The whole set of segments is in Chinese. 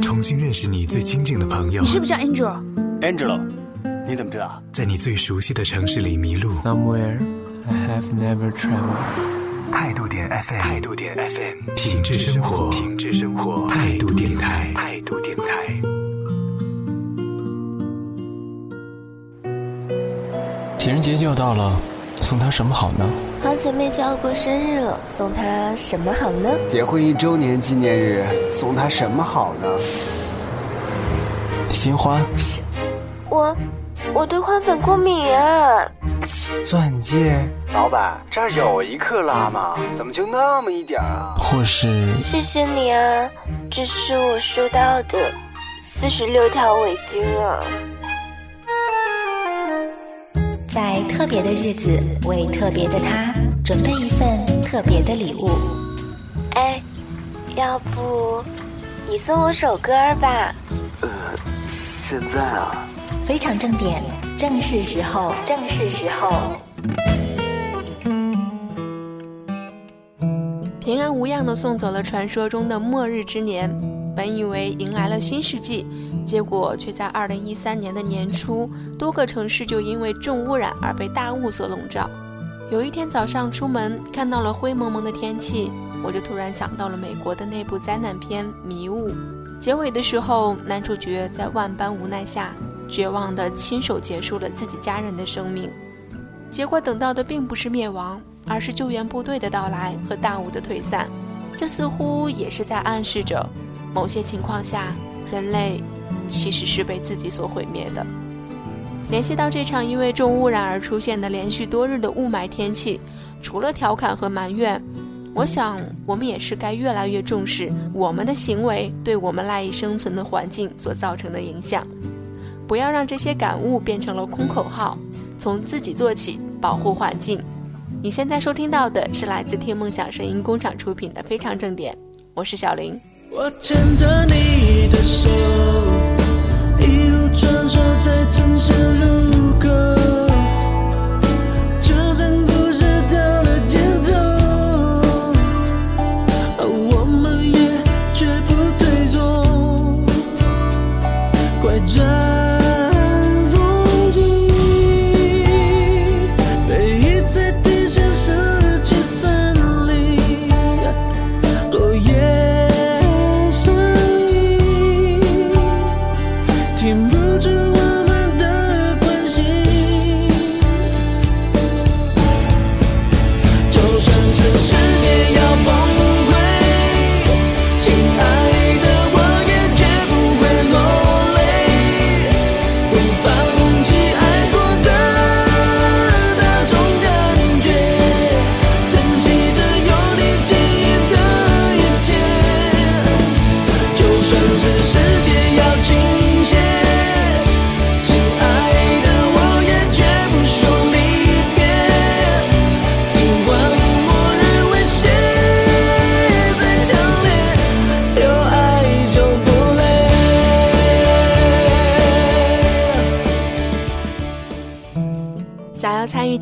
重新认识你最亲近的朋友。你是不是叫 Angel？Angel，你怎么知道？在你最熟悉的城市里迷路。Somewhere I have never traveled。态度点 FM，态度点 FM，品质生活，品质生活，态度电台，态度电台。情人节就要到了，送他什么好呢？好姐妹就要过生日了，送她什么好呢？结婚一周年纪念日，送她什么好呢？鲜花。我，我对花粉过敏啊。钻戒。老板，这儿有一克拉吗？怎么就那么一点啊？或是……谢谢你啊，这是我收到的四十六条围巾啊。在特别的日子，为特别的他准备一份特别的礼物。哎，要不你送我首歌吧？呃，现在啊。非常正点，正是时候，正是时候。平安无恙的送走了传说中的末日之年，本以为迎来了新世纪。结果却在二零一三年的年初，多个城市就因为重污染而被大雾所笼罩。有一天早上出门，看到了灰蒙蒙的天气，我就突然想到了美国的那部灾难片《迷雾》。结尾的时候，男主角在万般无奈下，绝望地亲手结束了自己家人的生命。结果等到的并不是灭亡，而是救援部队的到来和大雾的退散。这似乎也是在暗示着，某些情况下，人类。其实是被自己所毁灭的。联系到这场因为重污染而出现的连续多日的雾霾天气，除了调侃和埋怨，我想我们也是该越来越重视我们的行为对我们赖以生存的环境所造成的影响，不要让这些感悟变成了空口号。从自己做起，保护环境。你现在收听到的是来自听梦想声音工厂出品的《非常正点》，我是小林。我牵着你的手。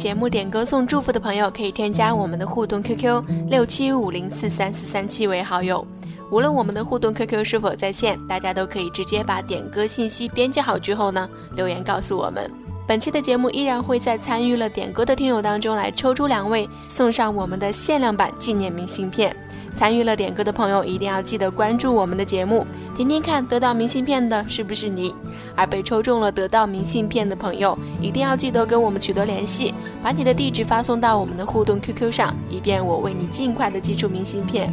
节目点歌送祝福的朋友可以添加我们的互动 QQ 六七五零四三四三七为好友。无论我们的互动 QQ 是否在线，大家都可以直接把点歌信息编辑好之后呢，留言告诉我们。本期的节目依然会在参与了点歌的听友当中来抽出两位，送上我们的限量版纪念明信片。参与了点歌的朋友一定要记得关注我们的节目，听听看得到明信片的是不是你。而被抽中了得到明信片的朋友，一定要记得跟我们取得联系，把你的地址发送到我们的互动 QQ 上，以便我为你尽快的寄出明信片。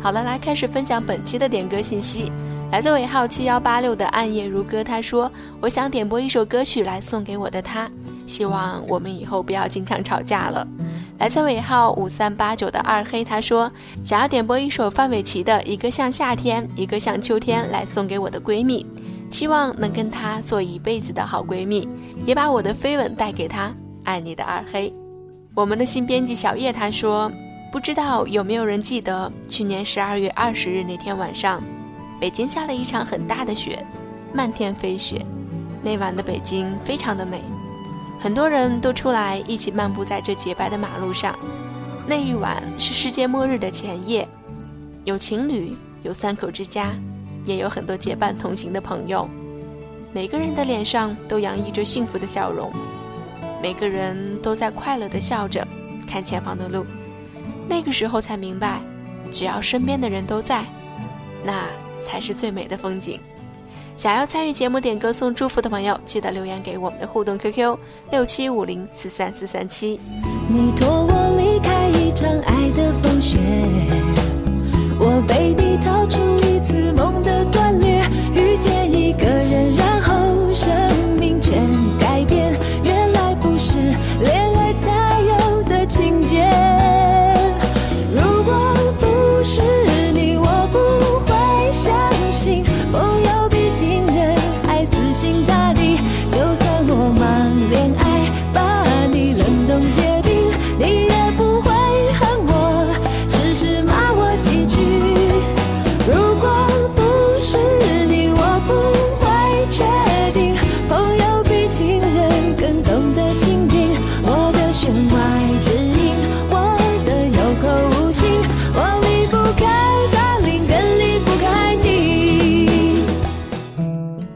好了，来开始分享本期的点歌信息。来自尾号七幺八六的暗夜如歌，他说：“我想点播一首歌曲来送给我的他，希望我们以后不要经常吵架了。”来自尾号五三八九的二黑，他说：“想要点播一首范玮琪的《一个像夏天，一个像秋天》来送给我的闺蜜。”希望能跟她做一辈子的好闺蜜，也把我的飞吻带给她。爱你的二黑，我们的新编辑小叶他说，不知道有没有人记得去年十二月二十日那天晚上，北京下了一场很大的雪，漫天飞雪。那晚的北京非常的美，很多人都出来一起漫步在这洁白的马路上。那一晚是世界末日的前夜，有情侣，有三口之家。也有很多结伴同行的朋友。每个人的脸上都洋溢着幸福的笑容，每个人都在快乐的笑着看前方的路。那个时候才明白，只要身边的人都在，那才是最美的风景。想要参与节目点歌送祝福的朋友，记得留言给我们的互动 QQ 六七五零四三四三七。你托我离开一场爱的风雪，我被你逃出一次梦的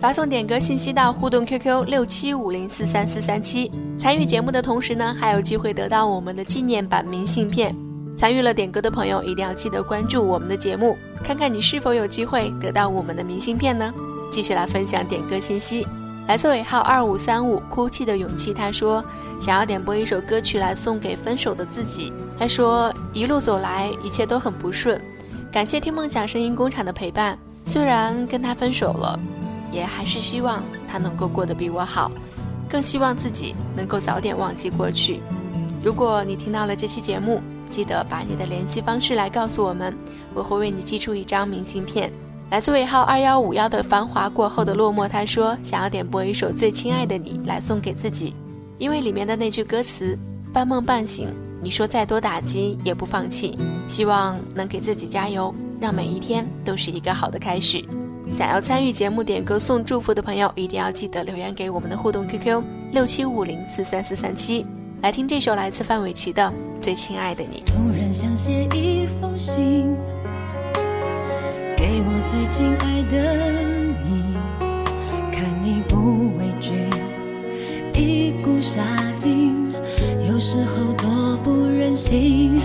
发送点歌信息到互动 QQ 六七五零四三四三七，参与节目的同时呢，还有机会得到我们的纪念版明信片。参与了点歌的朋友，一定要记得关注我们的节目，看看你是否有机会得到我们的明信片呢？继续来分享点歌信息，来自尾号二五三五哭泣的勇气，他说想要点播一首歌曲来送给分手的自己。他说一路走来一切都很不顺，感谢听梦想声音工厂的陪伴，虽然跟他分手了。也还是希望他能够过得比我好，更希望自己能够早点忘记过去。如果你听到了这期节目，记得把你的联系方式来告诉我们，我会为你寄出一张明信片。来自尾号二幺五幺的繁华过后的落寞，他说想要点播一首《最亲爱的你》来送给自己，因为里面的那句歌词“半梦半醒”，你说再多打击也不放弃，希望能给自己加油，让每一天都是一个好的开始。想要参与节目点歌送祝福的朋友，一定要记得留言给我们的互动 QQ 六七五零四三四三七，来听这首来自范玮琪的《最亲爱的你》。突然想写一封信，给我最亲爱的你，看你不畏惧，一股杀劲，有时候多不忍心。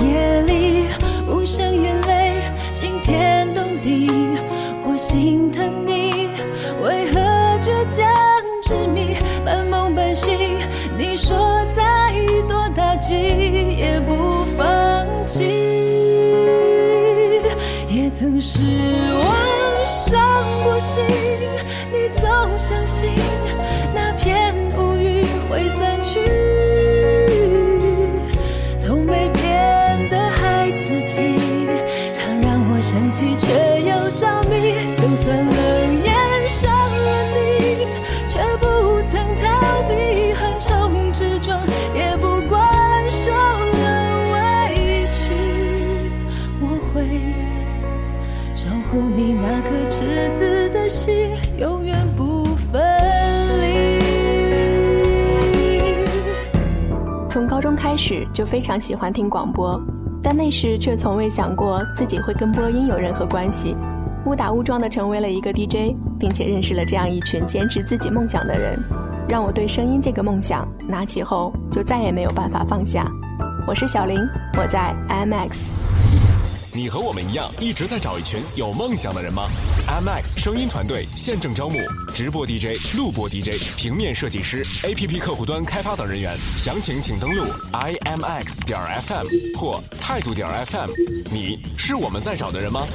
夜里无声眼高中开始就非常喜欢听广播，但那时却从未想过自己会跟播音有任何关系。误打误撞的成为了一个 DJ，并且认识了这样一群坚持自己梦想的人，让我对声音这个梦想拿起后就再也没有办法放下。我是小林，我在 IMX。你和我们一样，一直在找一群有梦想的人吗？IMX 声音团队现正招募直播 DJ、录播 DJ、平面设计师、APP 客户端开发等人员，详情请登录 imx 点 FM 或态度点 FM。你是我们在找的人吗？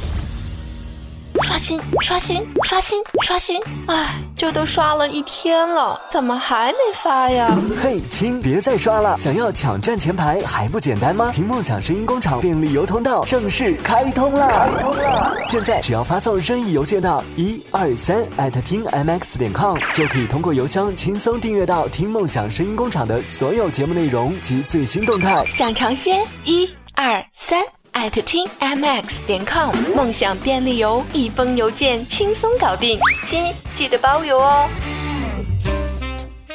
刷新，刷新，刷新，刷新！哎，这都刷了一天了，怎么还没发呀？嘿，亲，别再刷了！想要抢占前排还不简单吗？听梦想声音工厂便利邮通道正式开通了！开通了！现在只要发送任意邮件到一二三艾特听 mx 点 com，就可以通过邮箱轻松订阅到听梦想声音工厂的所有节目内容及最新动态。想尝鲜？一二三。艾特听 mx 点 com，梦想便利邮，一封邮件轻松搞定，亲记得包邮哦。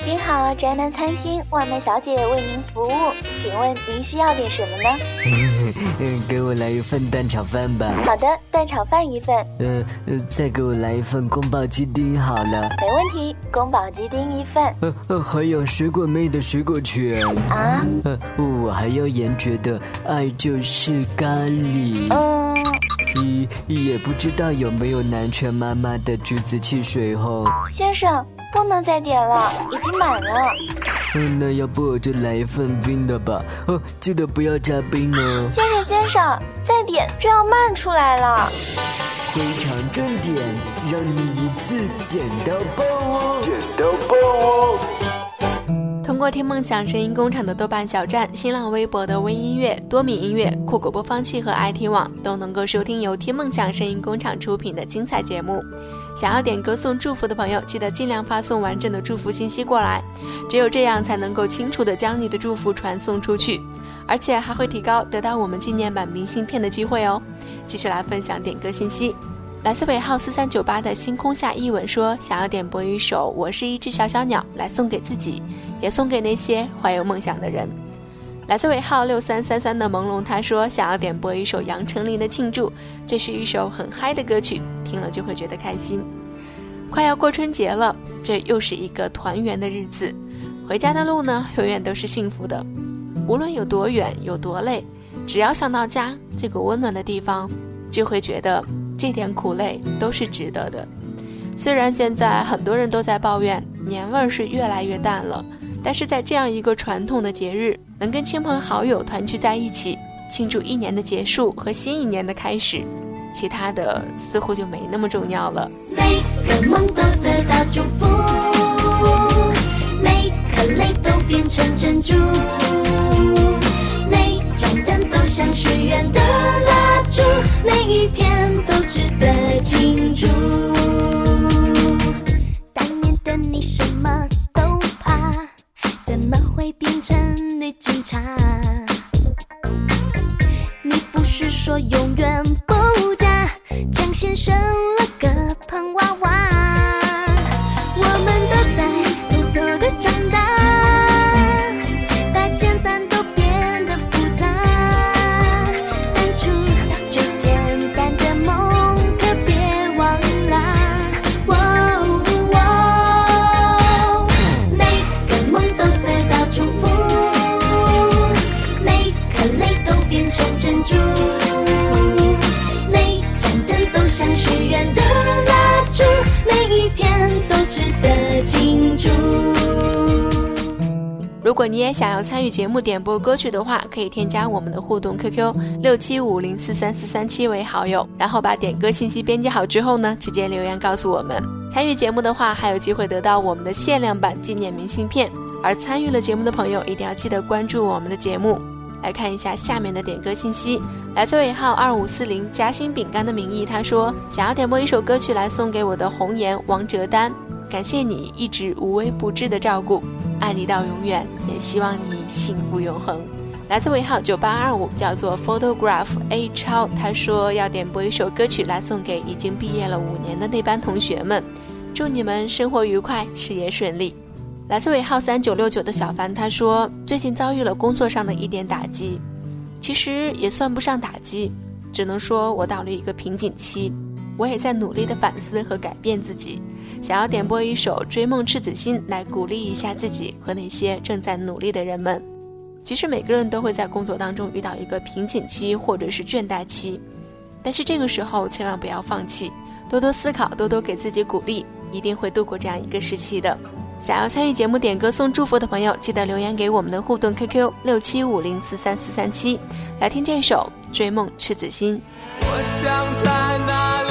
您好，宅男餐厅，外卖小姐为您服务，请问您需要点什么呢？嗯，给我来一份蛋炒饭吧。好的，蛋炒饭一份。呃呃，再给我来一份宫保鸡丁好了。没问题，宫保鸡丁一份。呃呃，还有水果妹的水果卷。啊？呃，我还要严爵的爱就是咖喱。嗯。咦，也不知道有没有南拳妈妈的橘子汽水哦。先生。不能再点了，已经满了。嗯，那要不我就来一份冰的吧。哦，记得不要加冰哦。先生，先生，再点就要漫出来了。非常正点，让你一次点到爆哦！点到爆哦！通过听梦想声音工厂的豆瓣小站、新浪微博的微音乐、多米音乐、酷狗播放器和 IT 网，都能够收听由听梦想声音工厂出品的精彩节目。想要点歌送祝福的朋友，记得尽量发送完整的祝福信息过来，只有这样才能够清楚的将你的祝福传送出去，而且还会提高得到我们纪念版明信片的机会哦。继续来分享点歌信息，来自尾号四三九八的星空下一吻说，想要点播一首《我是一只小小鸟》来送给自己，也送给那些怀有梦想的人。来自尾号六三三三的朦胧，他说想要点播一首杨丞琳的《庆祝》，这是一首很嗨的歌曲，听了就会觉得开心。快要过春节了，这又是一个团圆的日子，回家的路呢，永远都是幸福的。无论有多远，有多累，只要想到家这个温暖的地方，就会觉得这点苦累都是值得的。虽然现在很多人都在抱怨年味儿是越来越淡了，但是在这样一个传统的节日。能跟亲朋好友团聚在一起，庆祝一年的结束和新一年的开始，其他的似乎就没那么重要了。每个梦都得到祝福，每颗泪都变成珍珠，每盏灯都像许愿的蜡烛，每一天都值得庆祝。当年的你什么？怎么会变成女警察？与节目点播歌曲的话，可以添加我们的互动 QQ 六七五零四三四三七为好友，然后把点歌信息编辑好之后呢，直接留言告诉我们。参与节目的话，还有机会得到我们的限量版纪念明信片。而参与了节目的朋友，一定要记得关注我们的节目。来看一下下面的点歌信息，来自尾号二五四零夹心饼干的名义，他说想要点播一首歌曲来送给我的红颜王哲丹，感谢你一直无微不至的照顾。爱你到永远，也希望你幸福永恒。来自尾号九八二五，叫做 Photograph A 超，他说要点播一首歌曲来送给已经毕业了五年的那班同学们，祝你们生活愉快，事业顺利。来自尾号三九六九的小凡，他说最近遭遇了工作上的一点打击，其实也算不上打击，只能说我到了一个瓶颈期，我也在努力的反思和改变自己。想要点播一首《追梦赤子心》来鼓励一下自己和那些正在努力的人们。其实每个人都会在工作当中遇到一个瓶颈期或者是倦怠期，但是这个时候千万不要放弃，多多思考，多多给自己鼓励，一定会度过这样一个时期的。想要参与节目点歌送祝福的朋友，记得留言给我们的互动 QQ 六七五零四三四三七，来听这首《追梦赤子心》。我想在哪里？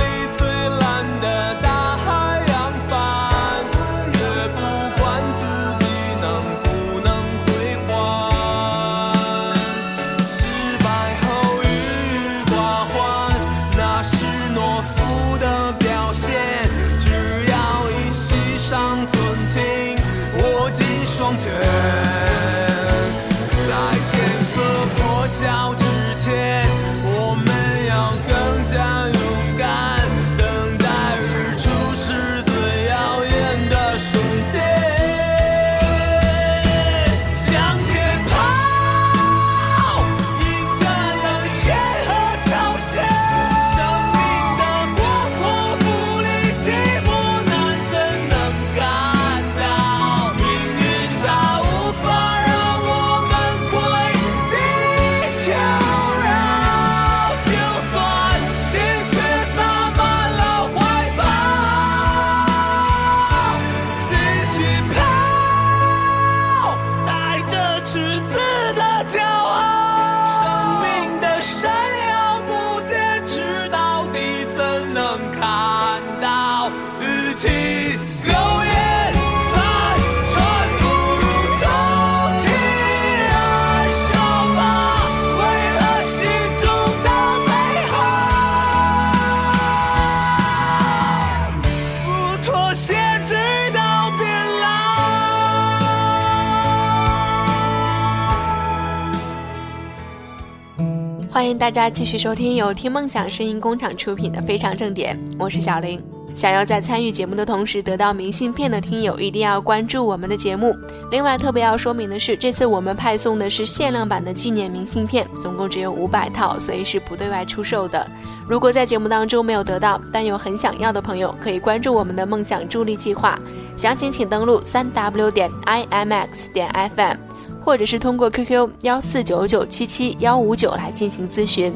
大家继续收听由听梦想声音工厂出品的《非常正点》，我是小林。想要在参与节目的同时得到明信片的听友，一定要关注我们的节目。另外，特别要说明的是，这次我们派送的是限量版的纪念明信片，总共只有五百套，所以是不对外出售的。如果在节目当中没有得到，但又很想要的朋友，可以关注我们的梦想助力计划，详情请登录三 w 点 i m x 点 f m，或者是通过 QQ 幺四九九七七幺五九来进行咨询。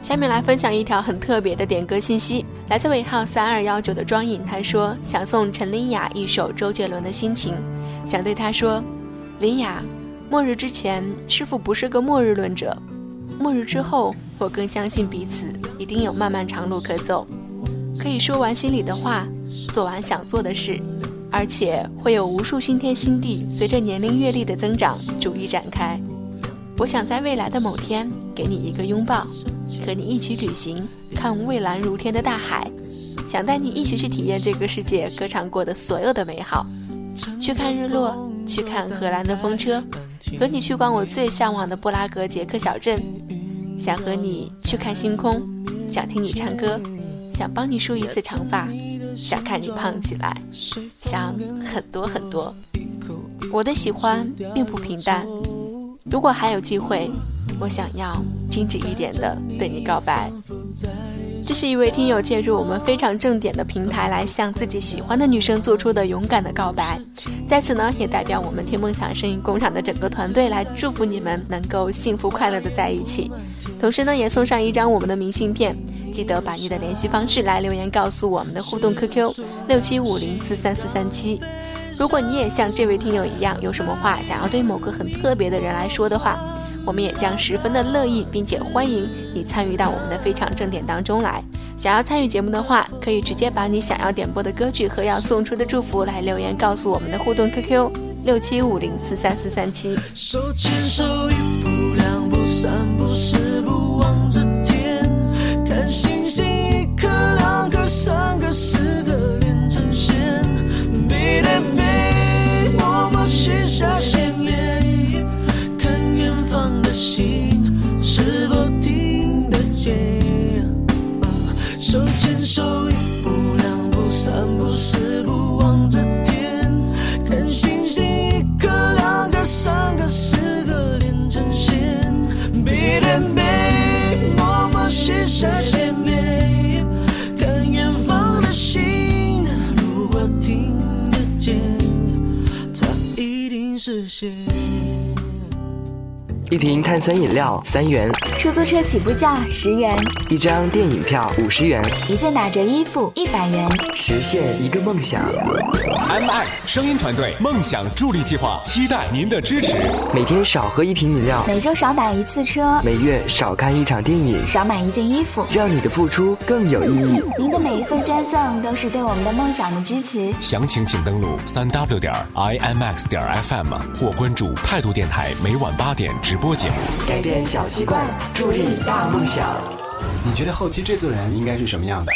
下面来分享一条很特别的点歌信息，来自尾号三二幺九的庄颖，他说想送陈琳雅一首周杰伦的心情，想对他说，琳雅，末日之前师傅不是个末日论者，末日之后我更相信彼此一定有漫漫长路可走，可以说完心里的话，做完想做的事，而且会有无数新天新地随着年龄阅历的增长逐一展开。我想在未来的某天给你一个拥抱。和你一起旅行，看蔚蓝如天的大海，想带你一起去体验这个世界歌唱过的所有的美好，去看日落，去看荷兰的风车，和你去逛我最向往的布拉格捷克小镇，想和你去看星空，想听你唱歌，想帮你梳一次长发，想看你胖起来，想很多很多。我的喜欢并不平淡，如果还有机会。我想要精致一点的对你告白。这是一位听友借助我们非常正点的平台来向自己喜欢的女生做出的勇敢的告白，在此呢，也代表我们听梦想声音工厂的整个团队来祝福你们能够幸福快乐的在一起。同时呢，也送上一张我们的明信片，记得把你的联系方式来留言告诉我们的互动 QQ 六七五零四三四三七。如果你也像这位听友一样，有什么话想要对某个很特别的人来说的话。我们也将十分的乐意，并且欢迎你参与到我们的非常正点当中来。想要参与节目的话，可以直接把你想要点播的歌曲和要送出的祝福来留言告诉我们的互动 QQ 六七五零四三四三七。手牵手，一步两步三步四一瓶碳酸饮料三元，出租车起步价十元，一张电影票五十元，一件打折衣服一百元，实现一个梦想。M X 声音团队梦想助力计划，期待您的支持。每天少喝一瓶饮料，每周少打一次车，每月少看一场电影，少买一件衣服，让你的付出更有意义。您的每一份捐赠都是对我们的梦想的支持。详情请登录三 w 点 i m x 点 f m 或关注态度电台，每晚八点直。播播节目，改变小习惯，助力大梦想。你觉得后期制作人应该是什么样的？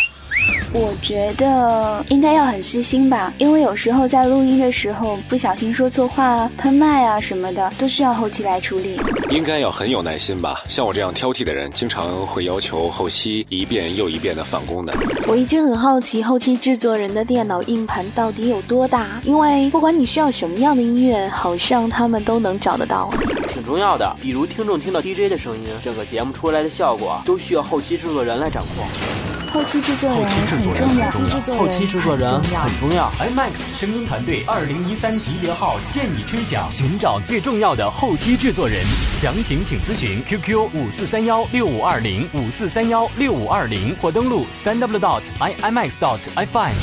我觉得应该要很细心吧，因为有时候在录音的时候不小心说错话、喷麦啊什么的，都需要后期来处理。应该要很有耐心吧，像我这样挑剔的人，经常会要求后期一遍又一遍的返工的。我一直很好奇后期制作人的电脑硬盘到底有多大，因为不管你需要什么样的音乐，好像他们都能找得到。挺重要的，比如听众听到 DJ 的声音，整个节目出来的效果都需要后期制作人来掌控。后期制作人很重要，后期制作人很重要。IMAX 声音团队二零一三集结号现已吹响，寻找最重要的后期制作人，详情请咨询 QQ 五四三幺六五二零五四三幺六五二零或登录三 w dot imax dot fm。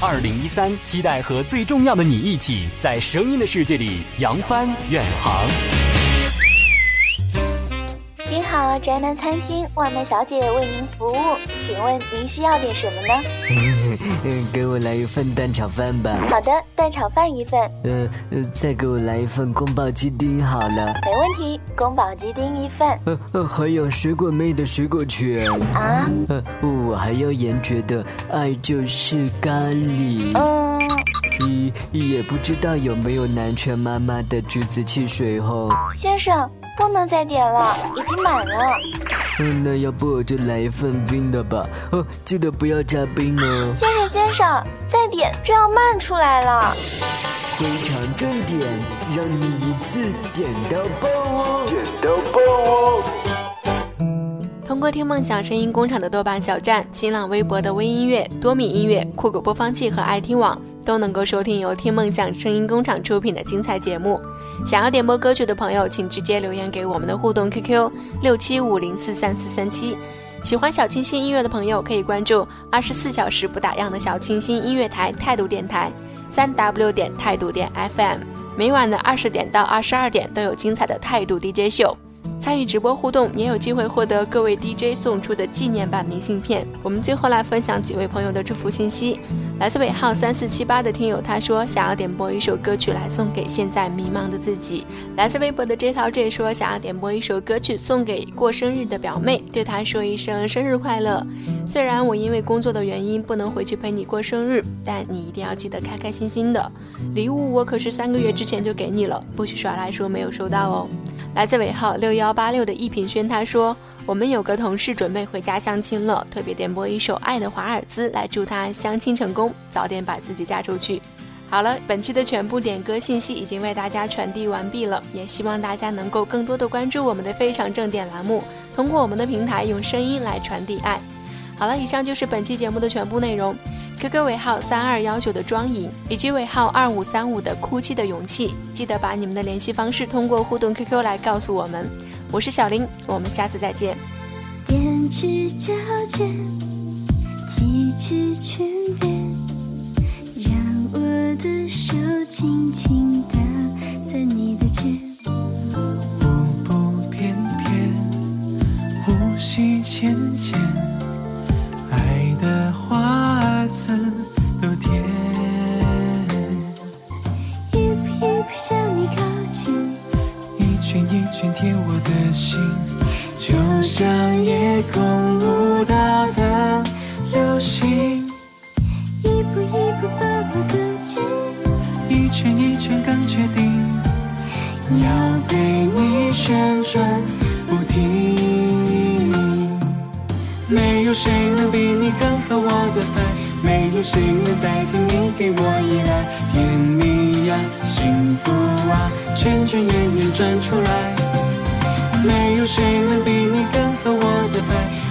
二零一三，期待和最重要的你一起在声音的世界里扬帆远航。您好，宅男餐厅外卖小姐为您服务，请问您需要点什么呢？给我来一份蛋炒饭吧。好的，蛋炒饭一份。呃呃，再给我来一份宫保鸡丁好了。没问题，宫保鸡丁一份。呃呃，还有水果妹的水果卷。啊？呃，我还要严爵的爱就是咖喱。嗯。咦，也不知道有没有南拳妈妈的橘子汽水哦。先生。不能再点了，已经满了。嗯，那要不我就来一份冰的吧。哦，记得不要加冰哦。先生先生，再点就要慢出来了。非常正点，让你一次点到爆哦！点到爆哦！通过听梦想声音工厂的豆瓣小站、新浪微博的微音乐、多米音乐、酷狗播放器和爱听网，都能够收听由听梦想声音工厂出品的精彩节目。想要点播歌曲的朋友，请直接留言给我们的互动 QQ 六七五零四三四三七。喜欢小清新音乐的朋友，可以关注二十四小时不打烊的小清新音乐台态度电台，三 W 点态度点 FM。每晚的二十点到二十二点都有精彩的态度 DJ 秀。参与直播互动，也有机会获得各位 DJ 送出的纪念版明信片。我们最后来分享几位朋友的祝福信息。来自尾号三四七八的听友，他说想要点播一首歌曲来送给现在迷茫的自己。来自微博的 J 桃 J 说想要点播一首歌曲送给过生日的表妹，对她说一声生日快乐。虽然我因为工作的原因不能回去陪你过生日，但你一定要记得开开心心的。礼物我可是三个月之前就给你了，不许耍赖说没有收到哦。来自尾号六幺八六的一品轩，他说：“我们有个同事准备回家相亲了，特别点播一首《爱的华尔兹》来祝他相亲成功，早点把自己嫁出去。”好了，本期的全部点歌信息已经为大家传递完毕了，也希望大家能够更多的关注我们的非常正点栏目，通过我们的平台用声音来传递爱。好了，以上就是本期节目的全部内容。QQ 尾号三二幺九的庄颖，以及尾号二五三五的哭泣的勇气，记得把你们的联系方式通过互动 QQ 来告诉我们。我是小林，我们下次再见。踮起脚尖，提起裙边，让我的手轻轻圈圈圆圆转出来。没有谁能比你更合我的拍，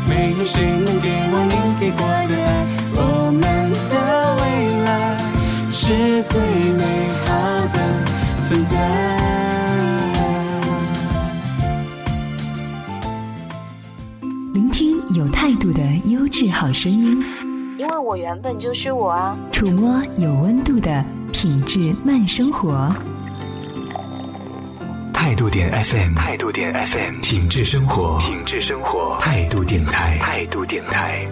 没有谁能给我你给过的爱。我们的未来是最美好的存在。聆听有态度的优质好声音，因为我原本就是我啊。触摸有温度的品质慢生活。态度点 FM，态度点 FM，品质生活，品质生活，态度电台，态度电台。